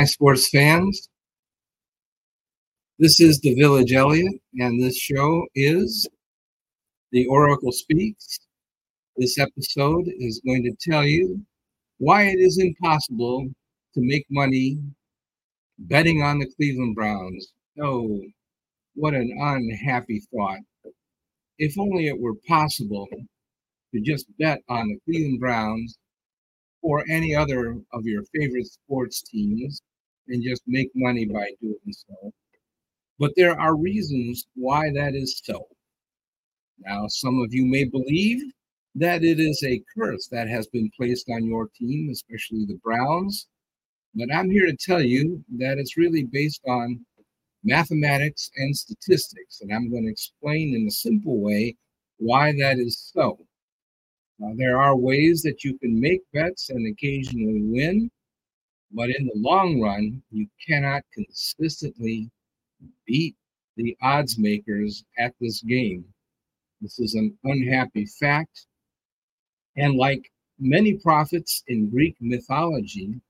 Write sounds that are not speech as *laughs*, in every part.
Hi, sports fans. This is the Village Elliot, and this show is The Oracle Speaks. This episode is going to tell you why it is impossible to make money betting on the Cleveland Browns. Oh, what an unhappy thought. If only it were possible to just bet on the Cleveland Browns or any other of your favorite sports teams and just make money by doing so. But there are reasons why that is so. Now, some of you may believe that it is a curse that has been placed on your team, especially the Browns. But I'm here to tell you that it's really based on mathematics and statistics. And I'm going to explain in a simple way why that is so. Uh, there are ways that you can make bets and occasionally win, but in the long run, you cannot consistently beat the odds makers at this game. This is an unhappy fact. And like many prophets in Greek mythology,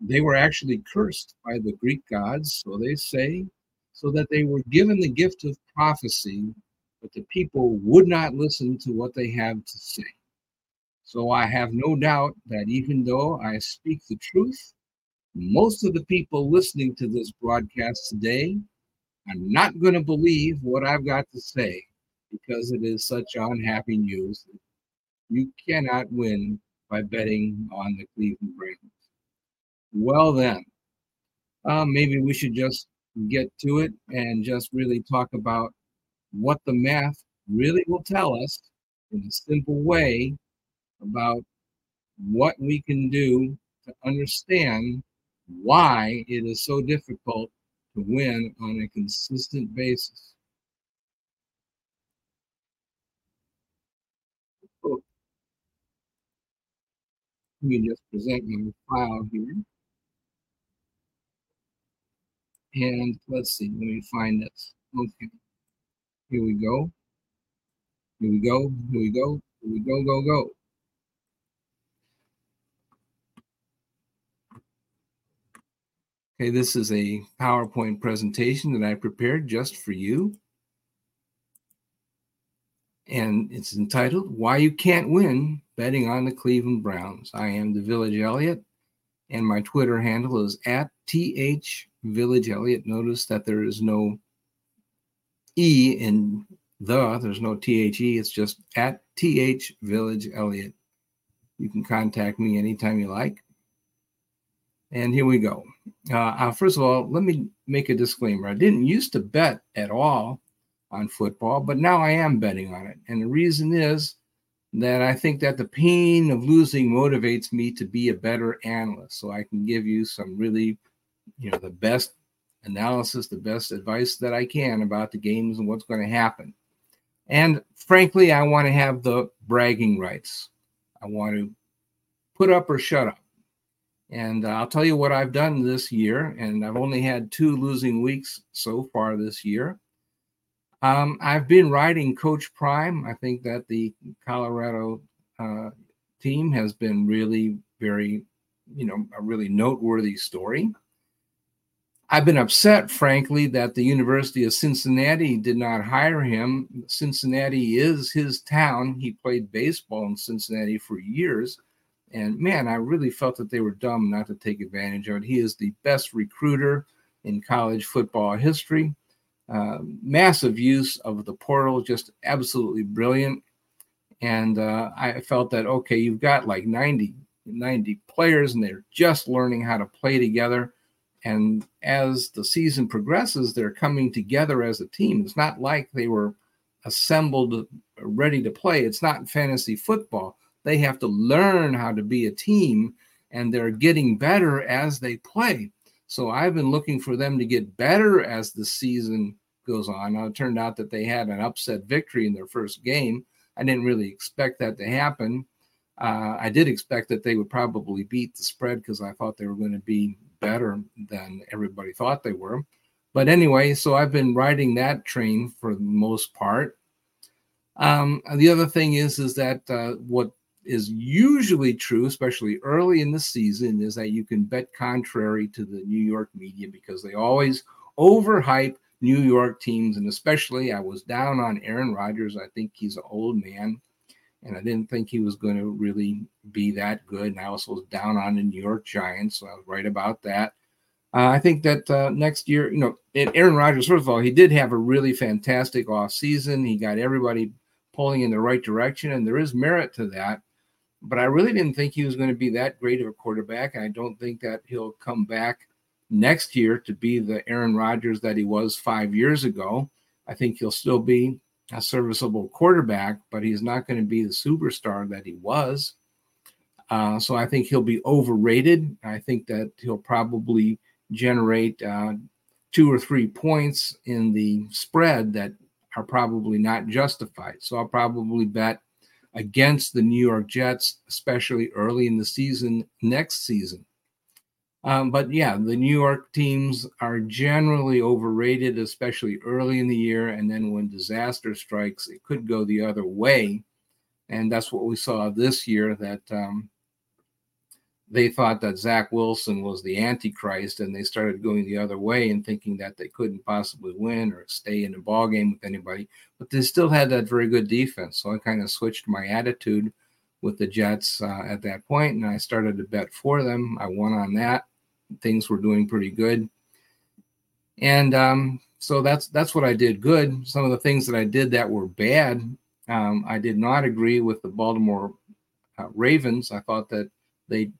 they were actually cursed by the Greek gods, so they say, so that they were given the gift of prophecy but the people would not listen to what they have to say. So I have no doubt that even though I speak the truth, most of the people listening to this broadcast today are not going to believe what I've got to say because it is such unhappy news. You cannot win by betting on the Cleveland Browns. Well, then, uh, maybe we should just get to it and just really talk about what the math really will tell us in a simple way about what we can do to understand why it is so difficult to win on a consistent basis. Oh. Let me just present my file here. And let's see, let me find this. Okay. Here we go. Here we go. Here we go. Here we go, go, go. This is a PowerPoint presentation that I prepared just for you. And it's entitled Why You Can't Win Betting on the Cleveland Browns. I am the Village Elliot, and my Twitter handle is at TH Village Elliot. Notice that there is no E in the, there's no THE, it's just at TH Village Elliot. You can contact me anytime you like. And here we go. Uh, uh, first of all, let me make a disclaimer. I didn't used to bet at all on football, but now I am betting on it. And the reason is that I think that the pain of losing motivates me to be a better analyst. So I can give you some really, you know, the best analysis, the best advice that I can about the games and what's going to happen. And frankly, I want to have the bragging rights. I want to put up or shut up. And uh, I'll tell you what I've done this year, and I've only had two losing weeks so far this year. Um, I've been riding Coach Prime. I think that the Colorado uh, team has been really very, you know, a really noteworthy story. I've been upset, frankly, that the University of Cincinnati did not hire him. Cincinnati is his town. He played baseball in Cincinnati for years. And man, I really felt that they were dumb not to take advantage of it. He is the best recruiter in college football history. Uh, massive use of the portal, just absolutely brilliant. And uh, I felt that, okay, you've got like 90, 90 players and they're just learning how to play together and as the season progresses, they're coming together as a team. It's not like they were assembled, ready to play. It's not fantasy football. They have to learn how to be a team, and they're getting better as they play. So I've been looking for them to get better as the season goes on. Now, it turned out that they had an upset victory in their first game. I didn't really expect that to happen. Uh, I did expect that they would probably beat the spread because I thought they were going to be better than everybody thought they were. But anyway, so I've been riding that train for the most part. Um, the other thing is, is that uh, what is usually true, especially early in the season, is that you can bet contrary to the New York media because they always overhype New York teams. And especially, I was down on Aaron Rodgers. I think he's an old man, and I didn't think he was going to really be that good. And I also was down on the New York Giants, so I was right about that. Uh, I think that uh, next year, you know, Aaron Rodgers, first of all, he did have a really fantastic off season. He got everybody pulling in the right direction, and there is merit to that. But I really didn't think he was going to be that great of a quarterback. And I don't think that he'll come back next year to be the Aaron Rodgers that he was five years ago. I think he'll still be a serviceable quarterback, but he's not going to be the superstar that he was. Uh, so I think he'll be overrated. I think that he'll probably generate uh, two or three points in the spread that are probably not justified. So I'll probably bet against the New York Jets, especially early in the season next season. Um, but yeah, the New York teams are generally overrated, especially early in the year. And then when disaster strikes, it could go the other way. And that's what we saw this year that um, they thought that Zach Wilson was the Antichrist, and they started going the other way and thinking that they couldn't possibly win or stay in a ball game with anybody. But they still had that very good defense, so I kind of switched my attitude with the Jets uh, at that point, and I started to bet for them. I won on that. Things were doing pretty good, and um, so that's that's what I did good. Some of the things that I did that were bad, um, I did not agree with the Baltimore uh, Ravens. I thought that they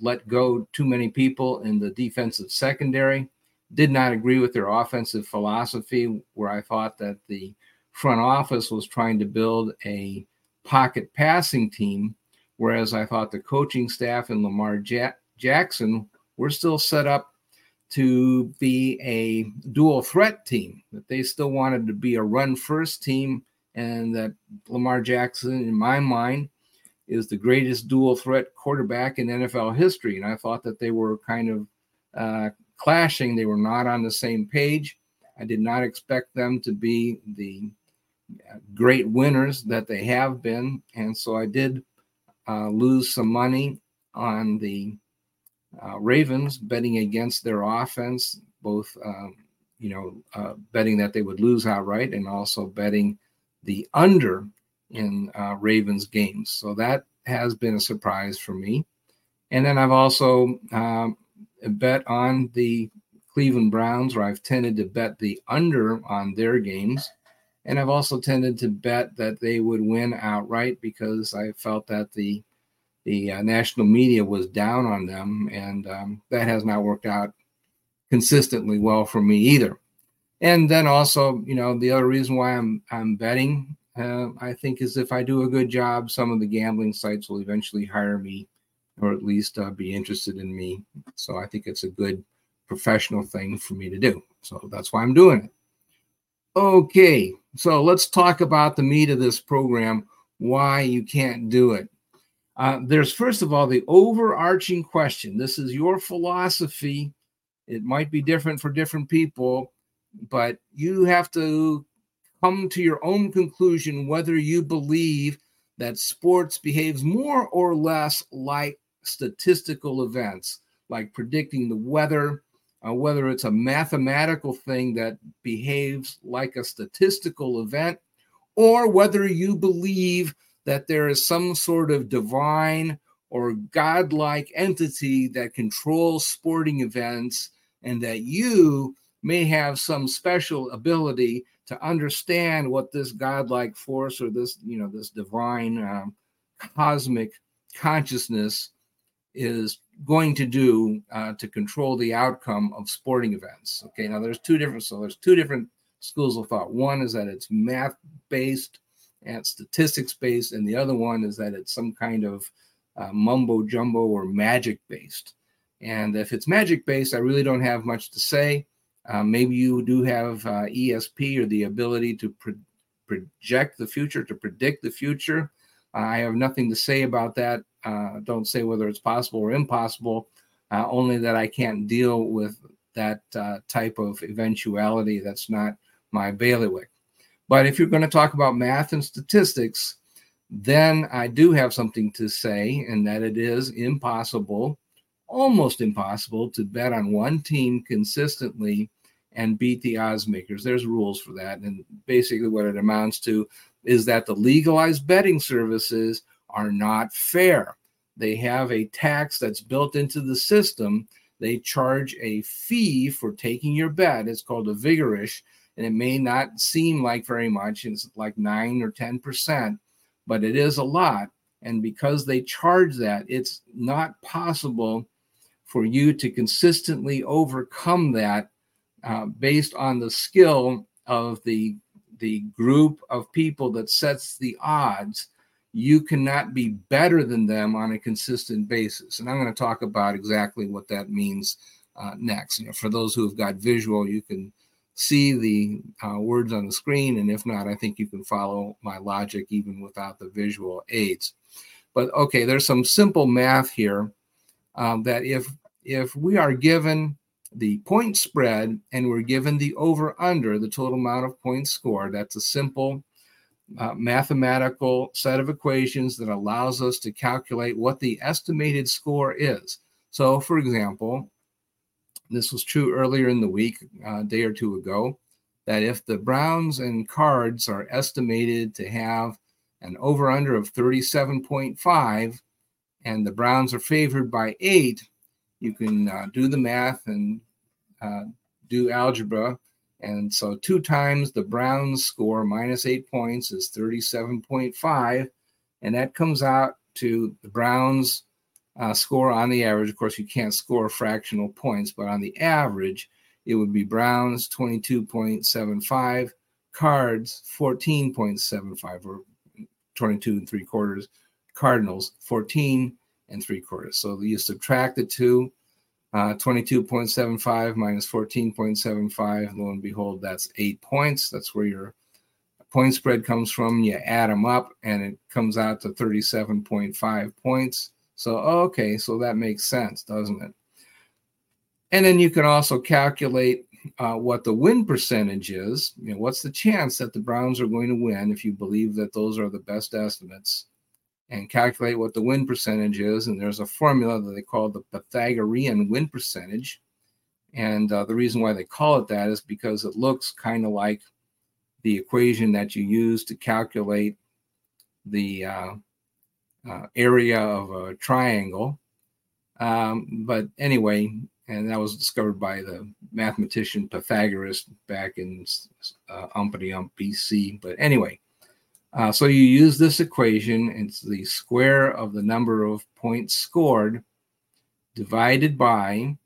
let go too many people in the defensive secondary. Did not agree with their offensive philosophy, where I thought that the front office was trying to build a pocket passing team, whereas I thought the coaching staff and Lamar ja- Jackson were still set up to be a dual threat team, that they still wanted to be a run first team, and that Lamar Jackson, in my mind, is the greatest dual threat quarterback in NFL history. And I thought that they were kind of uh, clashing. They were not on the same page. I did not expect them to be the uh, great winners that they have been. And so I did uh, lose some money on the uh, Ravens betting against their offense, both, um, you know, uh, betting that they would lose outright and also betting the under in uh, Ravens games. So that has been a surprise for me. And then I've also um, bet on the Cleveland Browns, where I've tended to bet the under on their games. And I've also tended to bet that they would win outright because I felt that the the uh, national media was down on them, and um, that has not worked out consistently well for me either. And then also, you know, the other reason why I'm I'm betting I think is if I do a good job, some of the gambling sites will eventually hire me or at least uh, be interested in me. So I think it's a good professional thing for me to do. So that's why I'm doing it. Okay, so let's talk about the meat of this program why you can't do it. Uh, there's first of all the overarching question. This is your philosophy. It might be different for different people, but you have to come to your own conclusion whether you believe that sports behaves more or less like statistical events, like predicting the weather, uh, whether it's a mathematical thing that behaves like a statistical event, or whether you believe that there is some sort of divine or godlike entity that controls sporting events and that you may have some special ability to understand what this godlike force or this you know this divine um, cosmic consciousness is going to do uh, to control the outcome of sporting events okay? Now there's two different so there's two different schools of thought. One is that it's math based and statistics based and the other one is that it's some kind of uh, mumbo jumbo or magic based and if it's magic based i really don't have much to say uh, maybe you do have uh, ESP or the ability to pro- project the future, to predict the future. Uh, I have nothing to say about that. Uh, don't say whether it's possible or impossible, uh, only that I can't deal with that type of eventuality. That's not my bailiwick. But if you're going to talk about math and statistics, then I do have something to say, and that it is impossible, almost impossible, to bet on one team consistently and beat the odds makers. There's rules for that. And basically, what it amounts to is that the legalized betting services are not fair. They have a tax that's built into the system. They charge a fee for taking your bet. It's called a vigorish, and it may not seem like very much. It's like nine or 10%, but it is a lot. And because they charge that, it's not possible for you to consistently overcome that uh, based on the skill of the the group of people that sets the odds you cannot be better than them on a consistent basis. And i'm going to talk about exactly what that means uh, next. You know for those who have got visual you can see the uh, words on the screen and if not i think you can follow my logic even without the visual aids. But okay there's some simple math here um, that if if we are given the point spread and we're given the over under the total amount of points scored. That's a simple uh, mathematical set of equations that allows us to calculate what the estimated score is. So for example this was true earlier in the week uh, a day or two ago that if the browns and cards are estimated to have an over under of 37.5 and the browns are favored by 8 you can uh, do the math and uh, do algebra. And so two times the Browns score minus eight points is 37.5. And that comes out to the Browns uh, score on the average. Of course, you can't score fractional points, but on the average, it would be Browns 22.75, Cards 14.75, or 22 and three quarters, Cardinals 14 and three quarters. So you subtract the two, uh, 22.75 minus 14.75. Lo and behold, that's eight points. That's where your point spread comes from. You add them up and it comes out to 37.5 points. So, okay, so that makes sense, doesn't it? And then you can also calculate uh, what the win percentage is. You know, what's the chance that the Browns are going to win if you believe that those are the best estimates? And calculate what the win percentage is. And there's a formula that they call the Pythagorean win percentage. And uh, the reason why they call it that is because it looks kind of like the equation that you use to calculate the uh, uh, area of a triangle. Um, but anyway, and that was discovered by the mathematician Pythagoras back in uh, Umpty Ump BC. But anyway, uh, so you use this equation, it's the square of the number of points scored divided by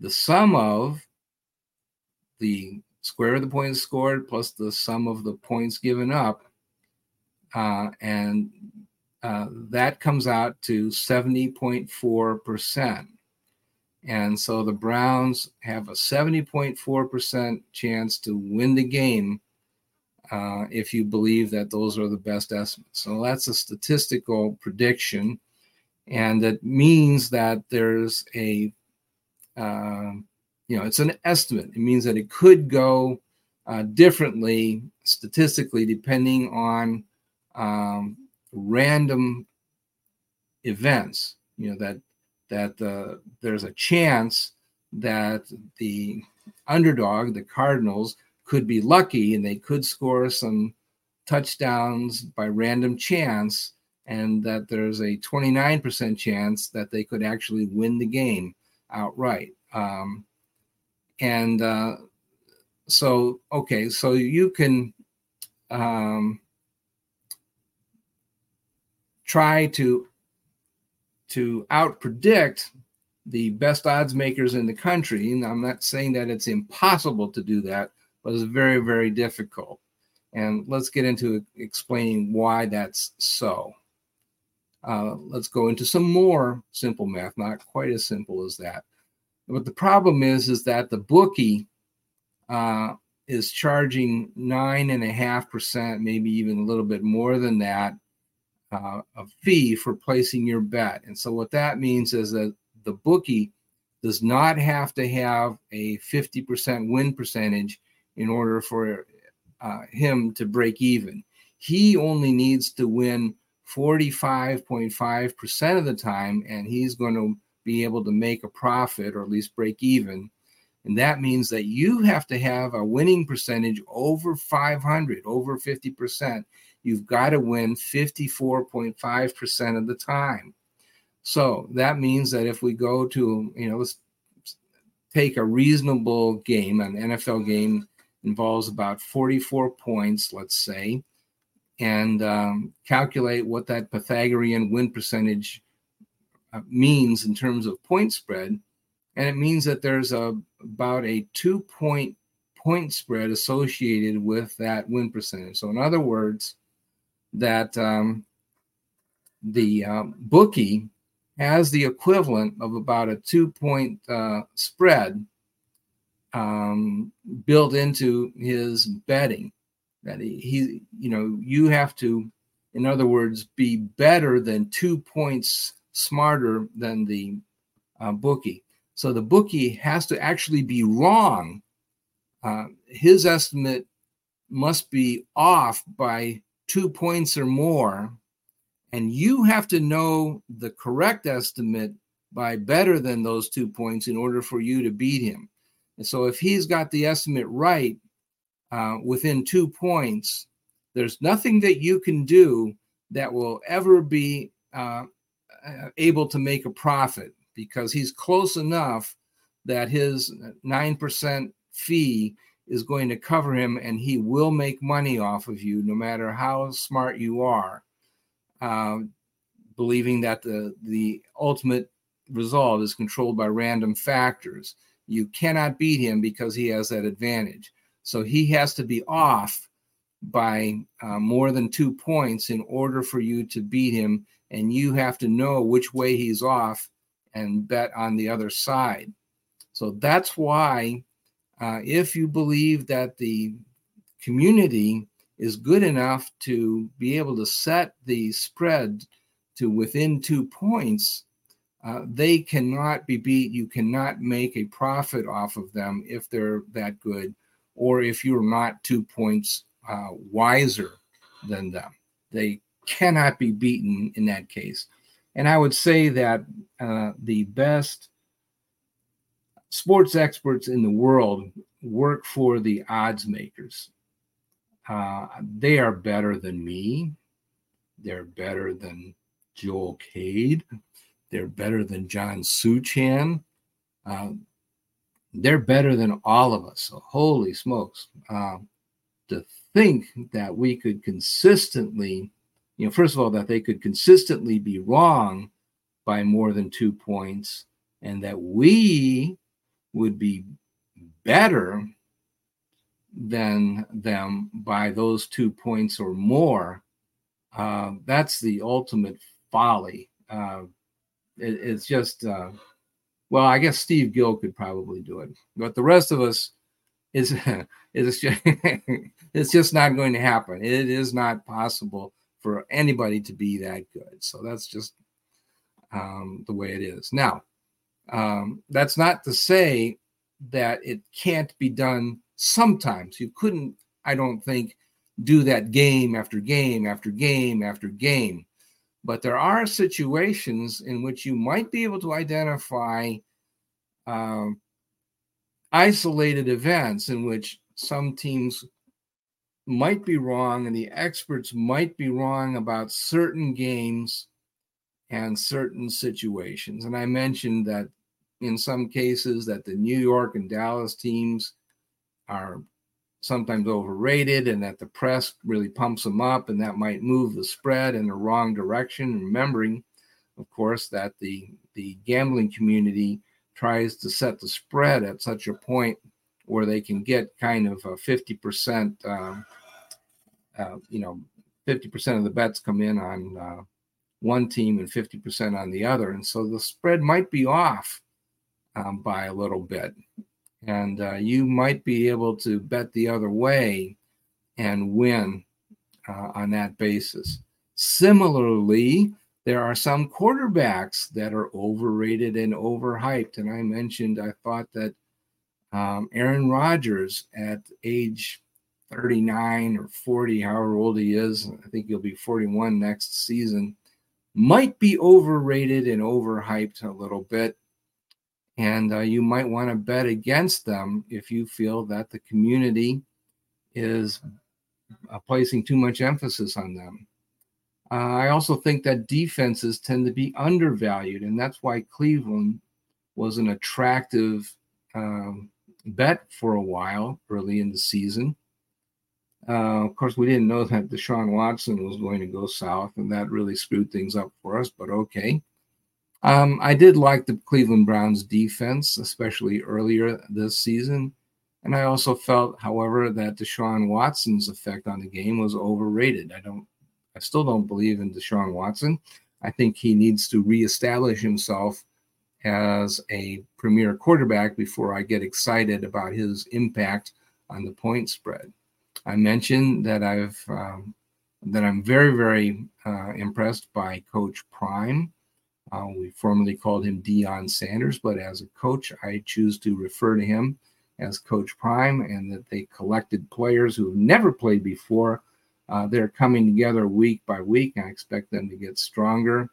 the sum of the square of the points scored plus the sum of the points given up. Uh, and uh, that comes out to 70.4%. And so the Browns have a 70.4% chance to win the game uh, if you believe that those are the best estimates. So that's a statistical prediction, and it means that there's a, uh, you know, it's an estimate. It means that it could go uh, differently statistically depending on um, random events. You know that that uh, there's a chance that the underdog, the Cardinals, could be lucky and they could score some touchdowns by random chance, and that there's a 29% chance that they could actually win the game outright. Um, and uh, so, okay, so you can um, try to to out predict the best odds makers in the country. And I'm not saying that it's impossible to do that, was very, very difficult. And let's get into explaining why that's so. Uh, let's go into some more simple math, not quite as simple as that. But the problem is, is that the bookie uh, is charging nine and a half percent, maybe even a little bit more than that, uh, a fee for placing your bet. And so what that means is that the bookie does not have to have a 50% win percentage in order for uh, him to break even. He only needs to win 45.5% of the time, and he's going to be able to make a profit or at least break even. And that means that you have to have a winning percentage over 500, over 50%. You've got to win 54.5% of the time. So that means that if we go to, you know, let's take a reasonable game, an NFL game involves about 44 points, let's say, and um, calculate what that Pythagorean win percentage uh, means in terms of point spread. And it means that there's a, about a two point point spread associated with that win percentage. So, in other words, that um, the um, bookie has the equivalent of about a two point uh, spread um, built into his betting. That he, he, you know, you have to, in other words, be better than two points smarter than the uh, bookie. So the bookie has to actually be wrong. Uh, his estimate must be off by two points or more and you have to know the correct estimate by better than those two points in order for you to beat him. And so if he's got the estimate right uh, within two points, there's nothing that you can do that will ever be uh, uh able to make a profit because he's close enough that his 9% fee is going to cover him and he will make money off of you no matter how smart you are um, believing that the the ultimate result is controlled by random factors. You cannot beat him because he has that advantage. So he has to be off by uh, more than two points in order for you to beat him, and you have to know which way he's off and bet on the other side. So that's why, uh, if you believe that the community is good enough to be able to set the spread to within two points, uh, they cannot be beat. You cannot make a profit off of them if they're that good, or if you're not two points uh, wiser than them. They cannot be beaten in that case. And I would say that uh, the best sports experts in the world work for the odds makers. Uh, they are better than me. They're better than Joel Cade. They're better than John Suchan. Uh, they're better than all of us. So holy smokes. Uh, to think that we could consistently, you know, first of all, that they could consistently be wrong by more than two points and that we would be better than them by those two points or more, uh, that's the ultimate folly. Uh, it, it's just, uh, well, I guess Steve Gill could probably do it, but the rest of us is *laughs* is just, *laughs* it's just not going to happen. It is not possible for anybody to be that good. So that's just um, the way it is. Now, um, that's not to say that it can't be done sometimes you couldn't, I don't think, do that game after game after game after game. But there are situations in which you might be able to identify um, isolated events in which some teams might be wrong and the experts might be wrong about certain games and certain situations. And I mentioned that in some cases that the New York and Dallas teams are sometimes overrated and that the press really pumps them up and that might move the spread in the wrong direction. Remembering of course that the the gambling community tries to set the spread at such a point where they can get kind of a 50% uh, uh, you know 50% of the bets come in on uh, one team and 50% on the other. And so the spread might be off um, by a little bit and uh, you might be able to bet the other way and win uh, on that basis. Similarly, there are some quarterbacks that are overrated and overhyped. And I mentioned I thought that um, Aaron Rodgers at age 39 or 40, however old he is. I think he'll be 41 next season. Might be overrated and overhyped a little bit. And uh, you might want to bet against them if you feel that the community is uh, placing too much emphasis on them. Uh, I also think that defenses tend to be undervalued, and that's why Cleveland was an attractive um, bet for a while early in the season. Uh, of course, we didn't know that Deshaun Watson was going to go south, and that really screwed things up for us, but okay. Um, I did like the Cleveland Browns defense, especially earlier this season. And I also felt, however, that Deshaun Watson's effect on the game was overrated. I don't, I still don't believe in Deshaun Watson. I think he needs to reestablish himself as a premier quarterback before I get excited about his impact on the point spread. I mentioned that I've um, that I'm very very uh, impressed by Coach Prime. Uh, we formerly called him Deion Sanders, but as a coach, I choose to refer to him as Coach Prime, and that they collected players who have never played before. Uh, they're coming together week by week. I expect them to get stronger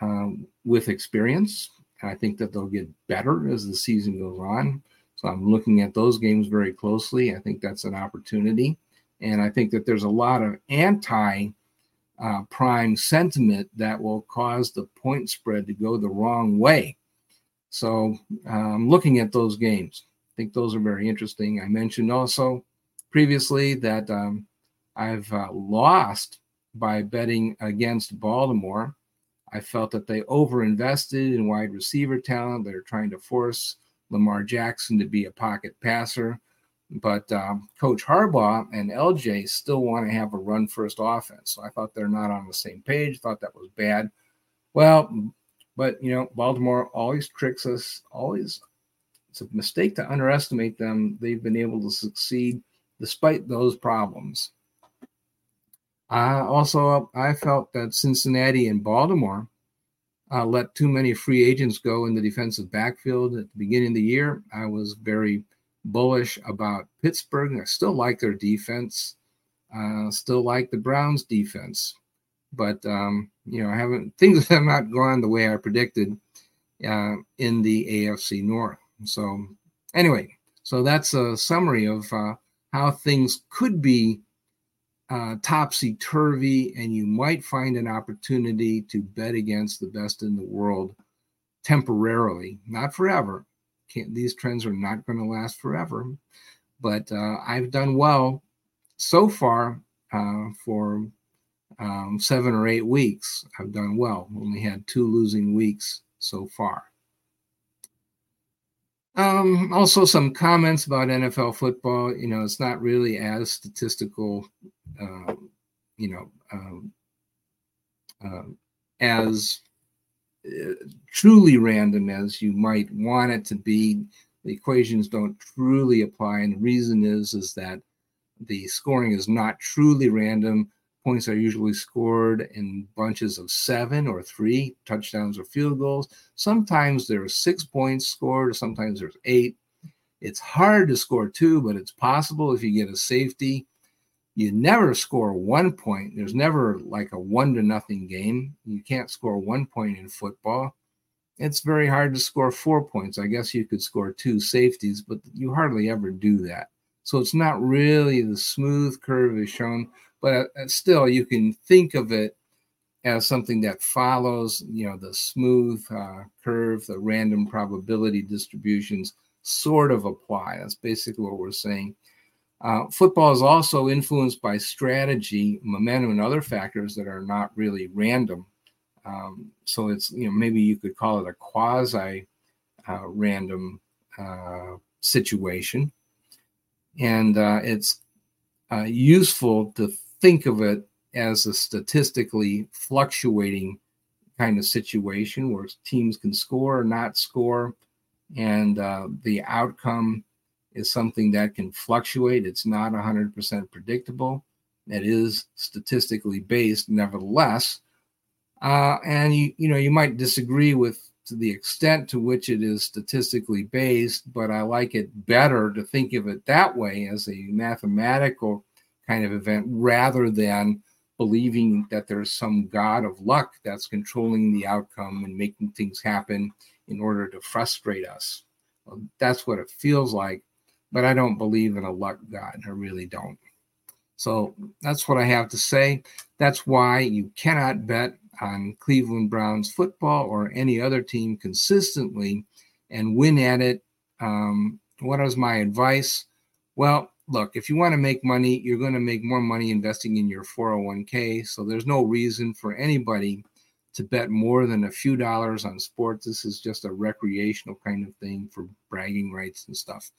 um, with experience. And I think that they'll get better as the season goes on. So I'm looking at those games very closely. I think that's an opportunity. And I think that there's a lot of anti uh, prime sentiment that will cause the point spread to go the wrong way. So I'm um, looking at those games. I think those are very interesting. I mentioned also previously that um, I've uh, lost by betting against Baltimore. I felt that they overinvested in wide receiver talent. They're trying to force Lamar Jackson to be a pocket passer. But um, Coach Harbaugh and LJ still want to have a run first offense. So I thought they're not on the same page. Thought that was bad. Well, but you know, Baltimore always tricks us. Always, it's a mistake to underestimate them. They've been able to succeed despite those problems. Uh, also, I felt that Cincinnati and Baltimore uh, let too many free agents go in the defensive backfield at the beginning of the year. I was very bullish about Pittsburgh. I still like their defense. Uh, still like the Browns defense, but um, you know, I haven't *laughs* things have not gone the way I predicted uh, in the AFC North. So anyway, so that's a summary of uh, how things could be uh, topsy turvy, and you might find an opportunity to bet against the best in the world temporarily, not forever, can't, these trends are not going to last forever. But uh, I've done well so far uh, for um, seven or eight weeks. I've done well. Only had two losing weeks so far. Um, also, some comments about NFL football. You know, it's not really as statistical, uh, you know, um, uh, as truly random as you might want it to be. The equations don't truly apply, and the reason is is that the scoring is not truly random. Points are usually scored in bunches of seven or three touchdowns or field goals. Sometimes there are six points scored, sometimes there's eight. It's hard to score two, but it's possible if you get a safety you never score one point. There's never like a one to nothing game. You can't score one point in football. It's very hard to score four points. I guess you could score two safeties, but you hardly ever do that. So it's not really the smooth curve is shown, but uh, still you can think of it as something that follows, you know, the smooth uh, curve, the random probability distributions sort of apply. That's basically what we're saying. Uh, football is also influenced by strategy, momentum, and other factors that are not really random. Um, so it's you know maybe you could call it a quasi uh, random uh, situation, and uh, it's uh, useful to think of it as a statistically fluctuating kind of situation where teams can score or not score, and uh, the outcome is something that can fluctuate. It's not 100% predictable. It is statistically based, nevertheless. Uh, and you, you know, you might disagree with the extent to which it is statistically based, but I like it better to think of it that way as a mathematical kind of event rather than believing that there's some god of luck that's controlling the outcome and making things happen in order to frustrate us. Well, that's what it feels like, but I don't believe in a luck god. I really don't. So that's what I have to say. That's why you cannot bet on Cleveland Browns football or any other team consistently and win at it. Um, what is my advice? Well, look, if you want to make money, you're going to make more money investing in your 401k. So there's no reason for anybody to bet more than a few dollars on sports. This is just a recreational kind of thing for bragging rights and stuff.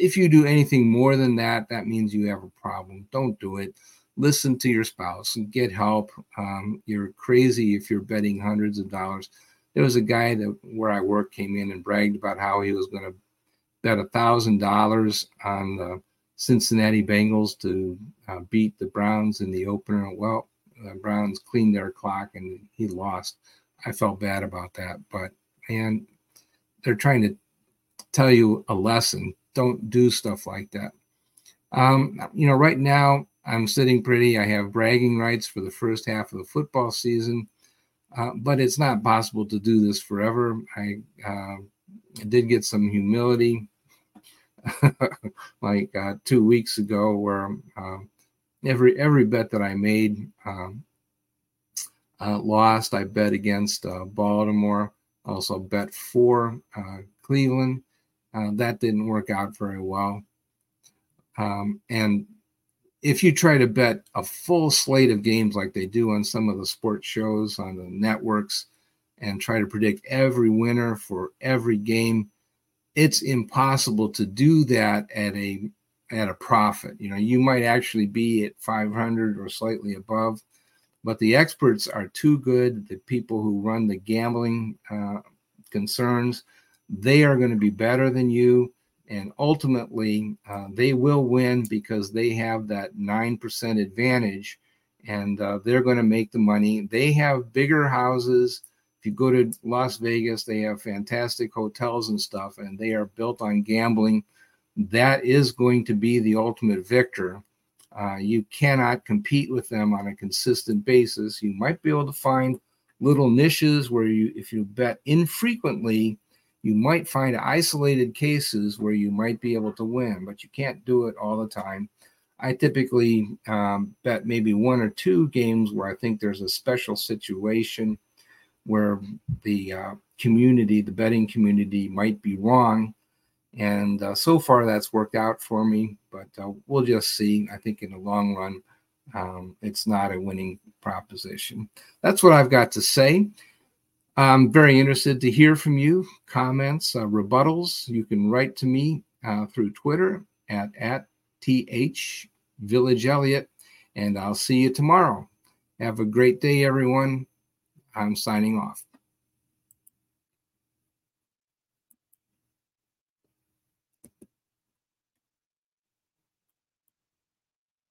If you do anything more than that, that means you have a problem. Don't do it. Listen to your spouse and get help. Um, you're crazy if you're betting hundreds of dollars. There was a guy that where I work came in and bragged about how he was going to bet a thousand dollars on the Cincinnati Bengals to uh, beat the Browns in the opener. Well, the Browns cleaned their clock and he lost. I felt bad about that, but man, they're trying to tell you a lesson. Don't do stuff like that. Um, you know, right now I'm sitting pretty. I have bragging rights for the first half of the football season, uh, but it's not possible to do this forever. I, uh, did get some humility *laughs* like uh, two weeks ago, where uh, every every bet that I made um, uh, lost. I bet against uh, Baltimore. Also bet for uh, Cleveland. Uh, that didn't work out very well. Um, and if you try to bet a full slate of games like they do on some of the sports shows on the networks and try to predict every winner for every game, it's impossible to do that at a at a profit. You know, you might actually be at 500 or slightly above, but the experts are too good. The people who run the gambling uh, concerns, they are going to be better than you. And ultimately, uh, they will win because they have that 9% advantage and uh, they're going to make the money. They have bigger houses if you go to Las Vegas, they have fantastic hotels and stuff, and they are built on gambling. That is going to be the ultimate victor. Uh, you cannot compete with them on a consistent basis. You might be able to find little niches where you, if you bet infrequently, you might find isolated cases where you might be able to win, but you can't do it all the time. I typically um, bet maybe one or two games where I think there's a special situation where the uh, community, the betting community, might be wrong. And uh, so far, that's worked out for me, but uh, we'll just see. I think in the long run, um, it's not a winning proposition. That's what I've got to say. I'm very interested to hear from you, comments, uh, rebuttals. You can write to me uh, through Twitter at, at th village Elliott, and I'll see you tomorrow. Have a great day, everyone. I'm signing off.